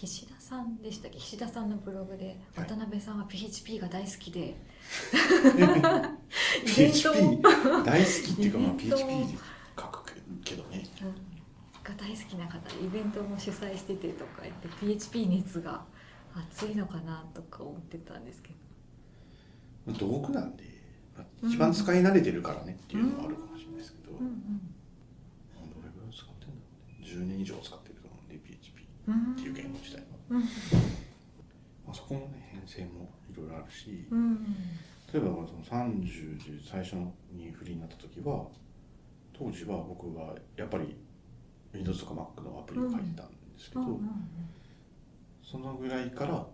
菱田さんでしたっけ？菱田さんのブログではい。渡辺さんは PHP が大好きで、PHP 大好きっていうか、まあ、PHP で書くけどね。うんが大好きな方でイベントも主催しててとか言って PHP 熱が熱いのかなとか思ってたんですけど。道具なんで、まあ一番使い慣れてるからねっていうのもあるかもしれないですけど、うんうんどれぐらい使ってんだろうね。10年以上使ってっていう言語自体まあ、そこのね変遷もいろいろあるし、うん。例えばその30で最初にフリーになった時は当時は僕はやっぱり Windows とか Mac のアプリを書いてたんですけど、そのぐらいから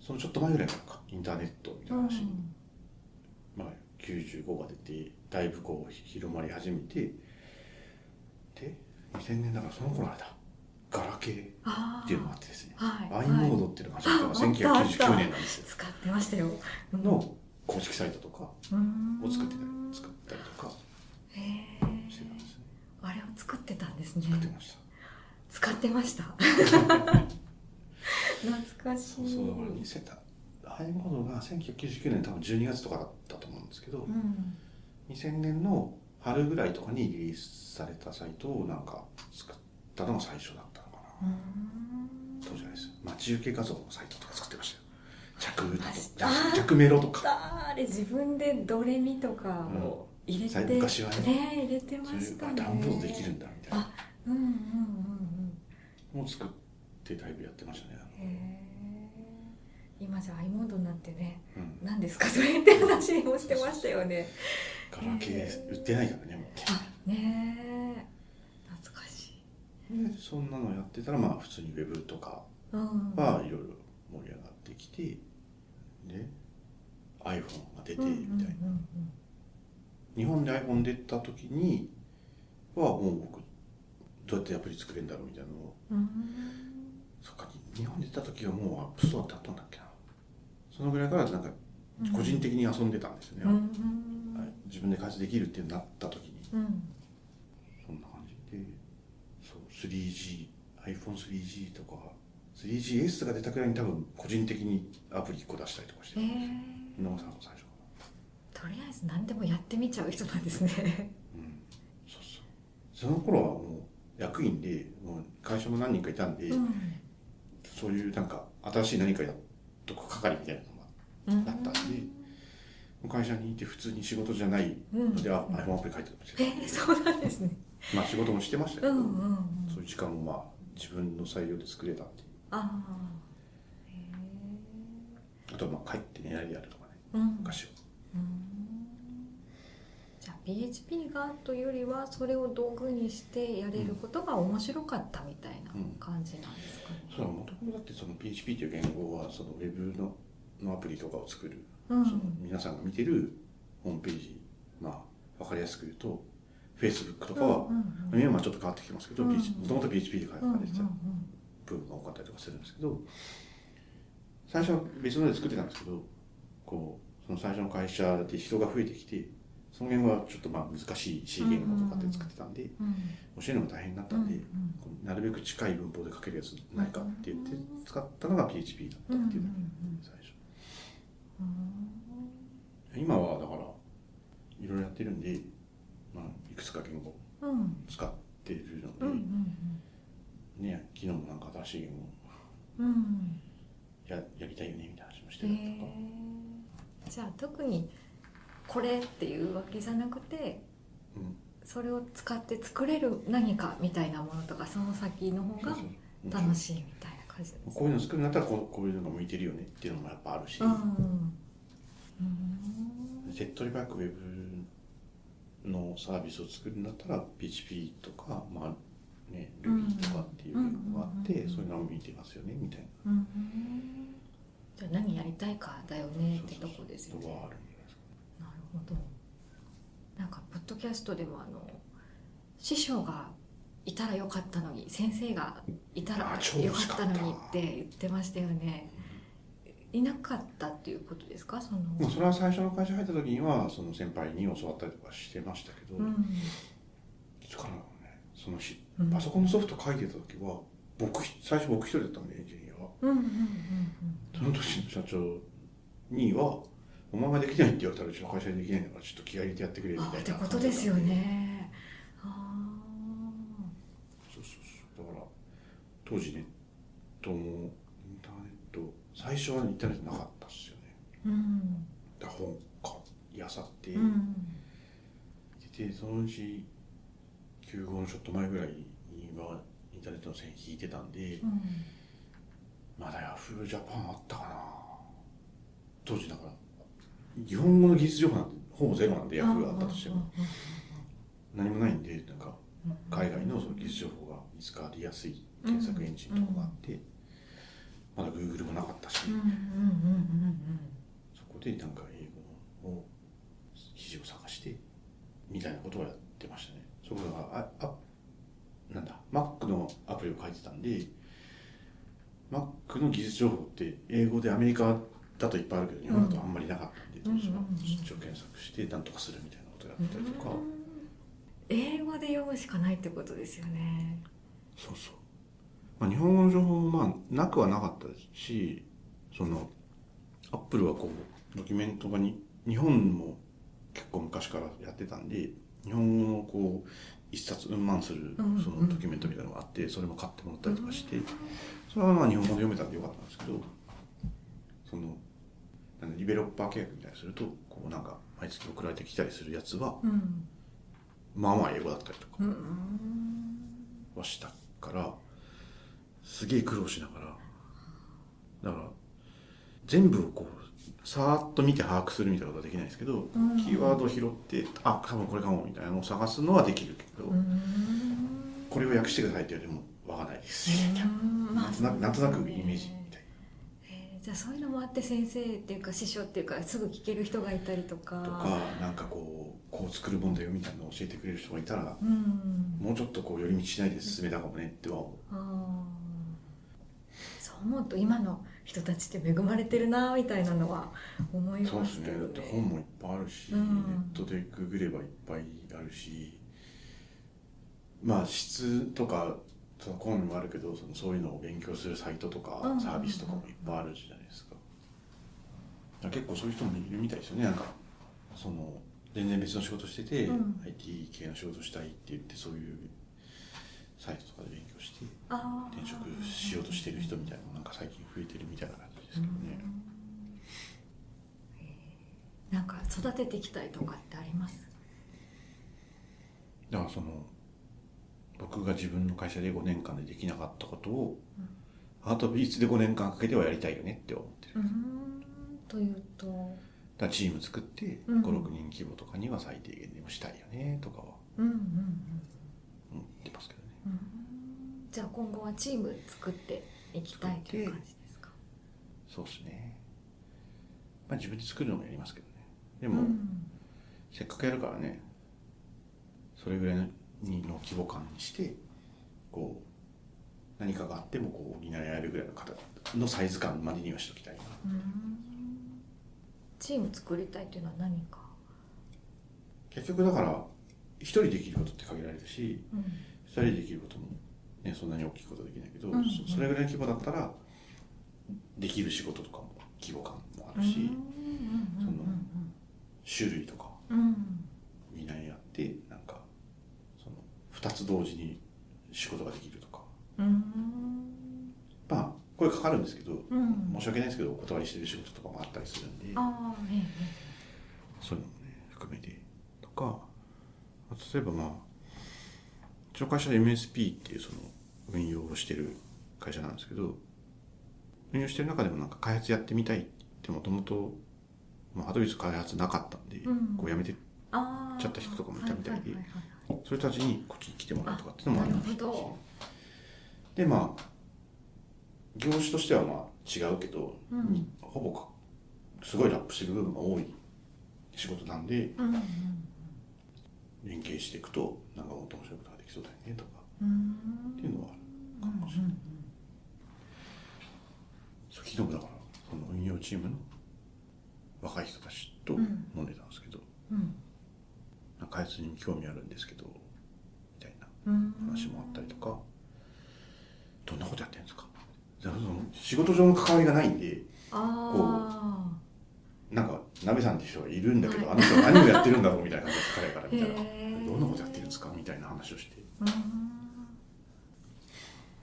そのちょっと前ぐらいからかインターネットみたいな話に、まあ、95が出てだいぶこう広まり始めてで2000年だからその頃あれだガラケーあっていうのがあってですね。はい。i モードっていうのが始まったのがああったあった。1999年なんですよ。使ってましたよ。うん。の公式サイトとかをうん。作ってたり作ったりとかしてたんですね。あれを作ってたんですね。作ってました。使ってました。懐かしい。そうそうだから2000だ i モードが1999年多分12月とかだったと思うんですけど、うん。2000年の春ぐらいとかにリリースされたサイトをなんか作ったのが最初だったのかなうん当時はです。待ち受け画像のサイトとか作ってましたよ。着歌と着メロとか。あれ自分でドレミとかを入れて、うん昔はねね入れてまそういうしたね。あダウンロードできるんだみたいな。あ、うんうんうんうん。のを作ってだいぶやってましたね。へえ。今じゃ i モードなんてね、うん。何ですか？それって話もしてましたよね。ガラケー売ってないからねもう。あ、ねえ。そんなのやってたらまあ普通にウェブとかうん。はいろいろ盛り上がってきてで iPhone が出てみたいな、日本で iPhone 出た時にはもう僕どうやってアプリ作れるんだろうみたいなのをうん。うんそっか日本で出た時はもう App Store ってあったんだっけな。そのぐらいからなんか個人的に遊んでたんですよね、うんうん。はい。自分で開発できるってなった時に。うん 3G iPhone3G とか 3GS が出たくらいに多分個人的にアプリ1個出したりとかして野、えー、さんの最初とりあえず何でもやってみちゃう人なんですね。うん。そうそう。その頃はもう役員でもう会社も何人かいたんで、うん、そういうなんか新しい何かやとか係みたいなのがあったんで、うん、会社にいて普通に仕事じゃないので、は、iPhone アプリ書いてたんですよ、えー、そうなんですね。まあ仕事もしてましたけど、うんうんうん。そういう時間もまあ自分の裁量で作れたっていうああ。へあとはまあ帰って寝ないでやるとかねえ。うん。昔はうんじゃあ PHP がというよりはそれを道具にしてやれることが面白かったみたいな感じなんですかね。それはもともとだってその PHP という言語はそのウェブののアプリとかを作る、うんその皆さんが見てるホームページまあ分かりやすく言うと Facebook とかは、うんうん。今はちょっと変わってきてますけど、もともと PHP で書かうんうんれてた部分が多かったりとかするんですけど最初は別ので作ってたんですけどこうその最初の会社で人が増えてきてその言語はちょっとまあ難しい C 言語とかって作ってたんで、うん教えるのが大変になったんで、なるべく近い文法で書けるやつないかって言って使ったのが PHP だったっていうのがうん最初。うん。今はだからいろいろやってるんで、まあ、いくつか言語うん。使ってるので、うんうんね昨日もなんか新しい言語ややりたいよねみたいな話もしてへたりとか、えじゃあ特にこれっていうわけじゃなくてうん。それを使って作れる何かみたいなものとかその先の方が楽しいみたいな感じですこういうの作るんだったらこうこういうのが向いてるよねっていうのもやっぱあるし、うん。うん。手っ取り早くウェブのサービスを作るんだったら PHP とか、まあね、Ruby とかっていうのがあって、うんそういうのを見てますよねみたいな。うんじゃあ何やりたいかだよねってとこですよね。なるほど。なんかポッドキャストでもあの師匠がいたらよかったのに先生がいたらよかったのにって言ってましたよねいなかったっていうことですか？その。まあ、それは最初の会社入った時にはその先輩に教わったりとかしてましたけど、うん。いつからねそのしうん。パソコンのソフト書いてた時は僕最初僕一人だったんでエンジニアうんうんうんその時の社長には「お前ができないって言われたらうちの会社でできないんだからちょっと気合い入れてやってくれ」みうん。あたいなってことですよね。あそうそうそう。だから当時ネットも最初はインターネットなかったっすよねあ。うん。本かやさって、うん。でそのうち9号のちょっと前ぐらいにはインターネットの線引いてたんで、うん。まだヤフージャパンあったかな当時だから日本語の技術情報なんてほぼゼロなんでヤフーがあったとしても何もないんでなんか海外のその技術情報が見つかりやすい検索エンジンとかがあって、まだ Google もなかったし、そこでなんか英語の記事を探してみたいなことをやってましたね。そこがああなんだ Mac のアプリを書いてたんで Mac の技術情報って英語でアメリカだといっぱいあるけど日本だとあんまりなかったんで、うん当時は出張検索して何とかするみたいなことをやったりとか、うん。英語で読むしかないってことですよね。そうそう、まあ、日本語の情報もまあなくはなかったですしそのアップルはこうドキュメントがに日本も結構昔からやってたんで日本語のこう一冊うんまんするうんそのドキュメントみたいなのがあってそれも買ってもらったりとかしてそれはまあ日本語で読めたんでよかったんですけどそのなんだリベロッパー契約みたいにするとこうなんか毎月送られてきたりするやつはうん。まあまあ英語だったりとか。はしたからすげえ苦労しながら。だから全部をこうさーっと見て把握するみたいなことはできないですけど、うん。キーワードを拾ってあ多分これかもみたいなのを探すのはできるけど、うん。これを訳してくださいって言われてもわかんないです。みたいなうん。まあなんとなくなんとなくイメージみたいえーじゃあそういうのもあって先生っていうか師匠っていうかすぐ聞ける人がいたりとか。なとかなんかこうこう作るもんだよみたいなのを教えてくれる人がいたらうん。もうちょっとこう寄り道しないで進めたかもねっては思う。あーそう思うと今の人たちって恵まれてるなみたいなのは思いそうですますけどね。ねだって本もいっぱいあるし、うんネットでググればいっぱいあるし。まあ質とかその好みもあるけどそのそういうのを勉強するサイトとかうんサービスとかもいっぱいあるじゃないですか,、結構そういう人もいるみたいですよね。なんかその全然別の仕事してて、うん。IT 系の仕事したいって言ってそういうサイトとかで勉強して転職しようとしてる人みたいななんか最近増えてるみたいな感じですけどね、なんか育てていきたいとかってあります？だからその僕が自分の会社で5年間でできなかったことを、アート美術で5年間かけてはやりたいよねって思ってる、というと。だチーム作ってうん。56人規模とかには最低限でもしたいよねとかは。うんうんうん思ってますけどねうんじゃあ今後はチーム作っていきたいという感じですか？そうですね。まあ自分で作るのもやりますけどね。ででも、せっかくやるからねそれぐらいの規模感にしてこう何かがあってもこう補い合えるぐらいの方のサイズ感までにはしときたいな。チーム作りたいっていうのは何か、結局だから一人できることって限られるしうん。二人でできることも、ね、そんなに大きいことできないけど、うんそそれぐらいの規模だったらできる仕事とかも規模感もあるし、その種類とかうんうん。みんなにやってなんかその2つ同時に仕事ができるとか。うん。うんまあこれかかるんですけど、うん。申し訳ないですけどお断りしてる仕事とかもあったりするんでああえそういうのもね含めてとか例えばまあうちの会社は MSP っていうその運用をしてる会社なんですけど運用してる中でもなんか開発やってみたいってもともとアドビス開発なかったんで、うん。こうやめてああちゃった人とかもいたみたいでそういう人たちにこっちに来てもらうとかっていうのもありましたしでまあ業種としてはまあ違うけど、うん。ほぼかすごいラップしてる部分が多い仕事なんでうんうん。連携していくとなんかもっと面白いことができそうだよねとかうん。っていうのはあるかもしれない、そう昨日もだからその運用チームの若い人たちとうん。飲んでたんですけど、うん。なんか開発に興味あるんですけどみたいなうん。話もあったりとか、どんなことやってるんですか？その仕事上の関わりがないんであなんか鍋さんって人がいるんだけど、はい。あの人は何をやってるんだろうみたいな感じで彼から見たら。どんなことやってるんですか？みたいな話をして。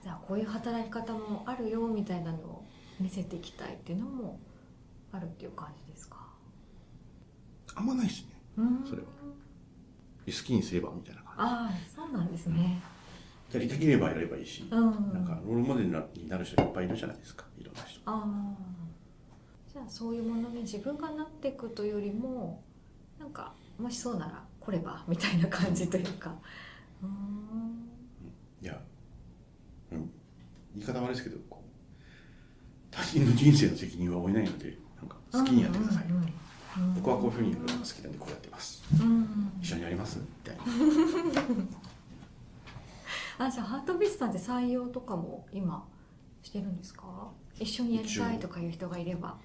じゃあこういう働き方もあるよみたいなのを見せていきたいっていうのもあるっていう感じですか？あんまないですね。うん。それは好きにすればみたいな感ああそうなんですね。じやりたければやればいいし、うん。なんかロールモデルになる人いっぱいいるじゃないですか。いろんな人。ああ。じゃあそういうものに自分がなっていくというよりもなんかもしそうなら来ればみたいな感じというか。うーん。いや、うん、言い方悪いですけど他人の人生の責任は負えないのでなんか好きにやってください、うんうんうん僕はこういうふうにやるのが好きなんでこうやってます。うん一緒にやります？みたいな。あじゃあハートビスターで採用とかも今してるんですか？一緒にやりたいとかいう人がいれば。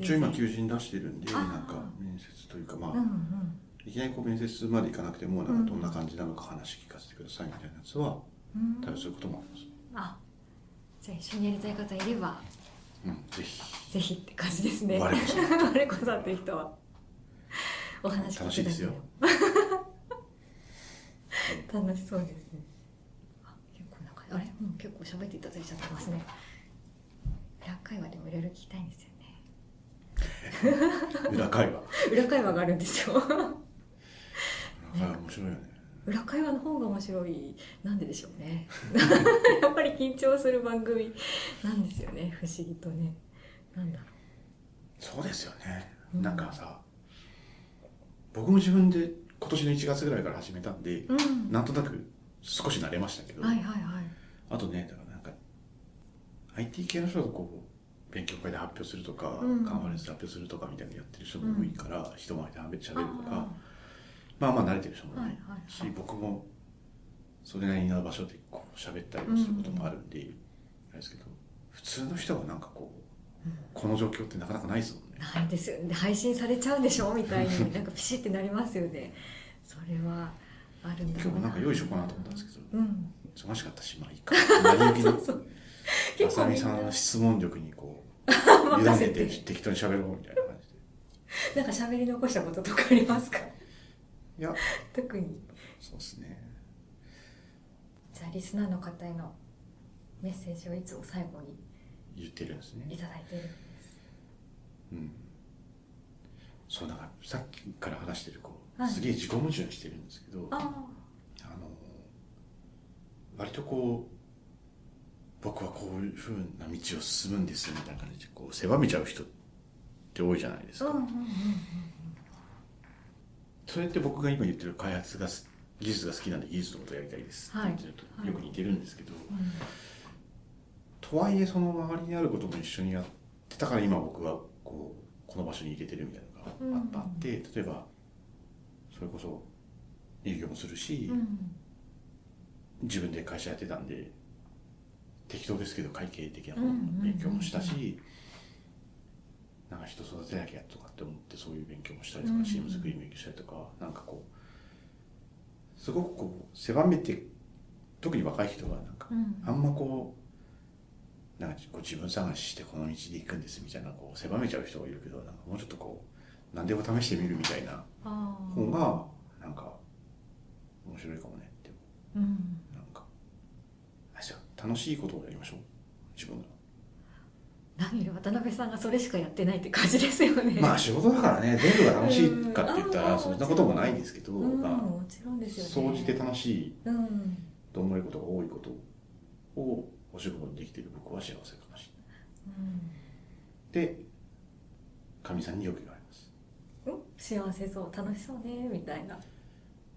一応今求人出してるんでなんか面接というかまあ、うんうん。いきなりこう面接まで行かなくてもなんかどんな感じなのか話聞かせてくださいみたいなやつはうん。対応することもあります。あじゃあ一緒にやりたい方いれば。うんぜひぜひって感じですね。我こそっていう人は。お話楽しいですよ。楽しそうですね。あ結構なんかあれ？もう結構喋っていただいちゃってますね。裏会話でもいろいろ聞きたいんですよね。裏会話？裏会話があるんですよ。裏会話面白いよね。裏会話の方が面白い。なんででしょうね。やっぱり緊張する番組なんですよね。不思議とねなんだろそうですよね、うん。なんかさ僕も自分で今年の1月ぐらいから始めたんで、ううん。なんとなく少し慣れましたけど、はいはいはい。あとねだからなんか IT 系の人がこう勉強会で発表するとか、うん。カンファレンスで発表するとかみたいなのやってる人も多いから、人前で喋るからあ。まあまあ慣れてる人も多いはいはいはい。し、僕もそれなりな場所でこう喋ったりもすることもあるんで、あれですけど普通の人がなんかこうこの状況ってなかなかないですもんね。ないですよね。配信されちゃうんでしょ？みたいになんかピシってなりますよね。それはあるんだ今日もなんか用意しようかなと思ったんですけど、うん。忙しかったしまあいいか。成り行きのそうあさみさんの質問力にこう 委ねて適当に喋ろうみたいな感じで。なんか喋り残したこととかありますか？いや。特に。そうですね。じゃあリスナーの方へのメッセージをいつも最後に言ってるんですいねただいてるんです。うん。そうなんかさっきから話してるこう、はい。すげえ自己矛盾してるんですけどああの割とこう僕はこういうふうな道を進むんですみたいな感じでこう狭めちゃう人って多いじゃないですか、あうんうんうんうん。それって僕が今言ってる開発がす技術が好きなんで技術のことをやりたいですってはい言ってるとよく似てるんですけど、うんとはいえその周りにあることも一緒にやってたから今僕はこうこの場所に入れてるみたいなのがあって、例えばそれこそ営業もするし、うん。自分で会社やってたんで適当ですけど会計的なことのうんうんうんうん。勉強もしたし、なんか人育てなきゃとかって思ってそういう勉強もしたりとか、うんうんチーム作り勉強したりとかなんかこうすごくこう狭めて特に若い人がなんかうん。あんまこうなんかこう自分探ししてこの道で行くんですみたいなこう狭めちゃう人がいるけどなんかもうちょっとこう何でも試してみるみたいな方がなんか面白いかもね。ってうん。なんか楽しいことをやりましょう。自分が、何より渡辺さんがそれしかやってないって感じですよね。まあ仕事だからね。全部が楽しいかって言ったうん。らそんなこともないんですけど、うんまあもちろんですよね。総じて楽しい。うん。と思えることが多いことをお仕事にできている僕は幸せかもしれない。でかみさんによく言われます。うん幸せそう楽しそうねみたいな。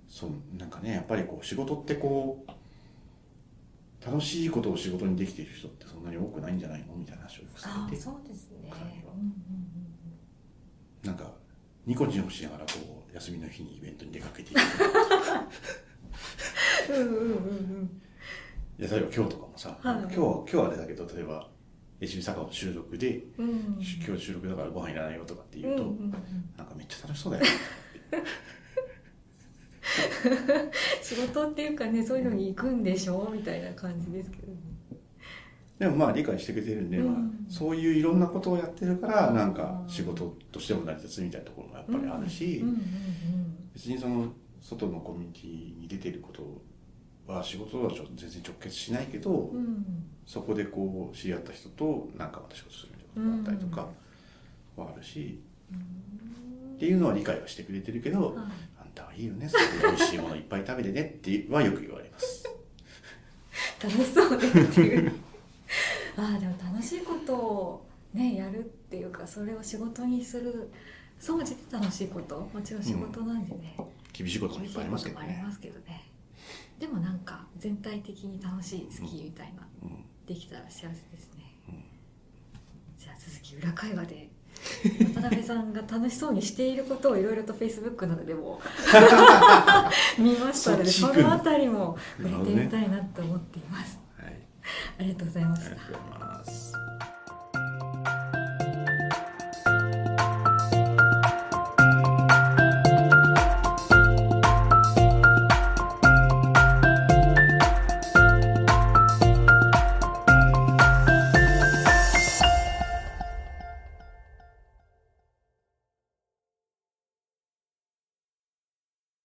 そうなんかねやっぱりこう仕事ってこう楽しいことを仕事にできている人ってそんなに多くないんじゃないのみたいな話をよくされて。そうですね。うんうんなんかニコニコしながらこう休みの日にイベントに出かけていくうんうんうんうん例えば今日とかもさ、はい。今日は今日はあれだけど例えば HB 坂の収録で、うん。うん今日収録だからご飯いらないよとかって言うと、うんなんかめっちゃ楽しそうだよ。ね 仕事っていうかねそういうのに行くんでしょみたいな感じですけどね。でもまあ理解してくれてるんで、うん。まあ、そういういろんなことをやってるからなんか仕事としても成り立つみたいなところもやっぱりあるし、別にその外のコミュニティに出てることは仕事とはちょ全然直結しないけど、うん。うんそこでこう知り合った人となんかまた仕事するみたいなことがあったりとかはあるし、っていうのは理解はしてくれてるけど、はい。あんたはいいよねそれで美味しいものいっぱい食べてねってはよく言われます。楽しそうでっていう。ああでも楽しいことをねやるっていうかそれを仕事にする総じて楽しいこと？もちろん仕事なんでね、厳しいこともいっぱいありますけどね。でもなんか全体的に楽しい好きみたいな、うん。できたら幸せですね、うん。じゃあ続き裏会話で渡辺さんが楽しそうにしていることをいろいろとフェイスブックなどでも 見ましたのでその？のあたりも触れてみたいなと思っています、はい、ありがとうございました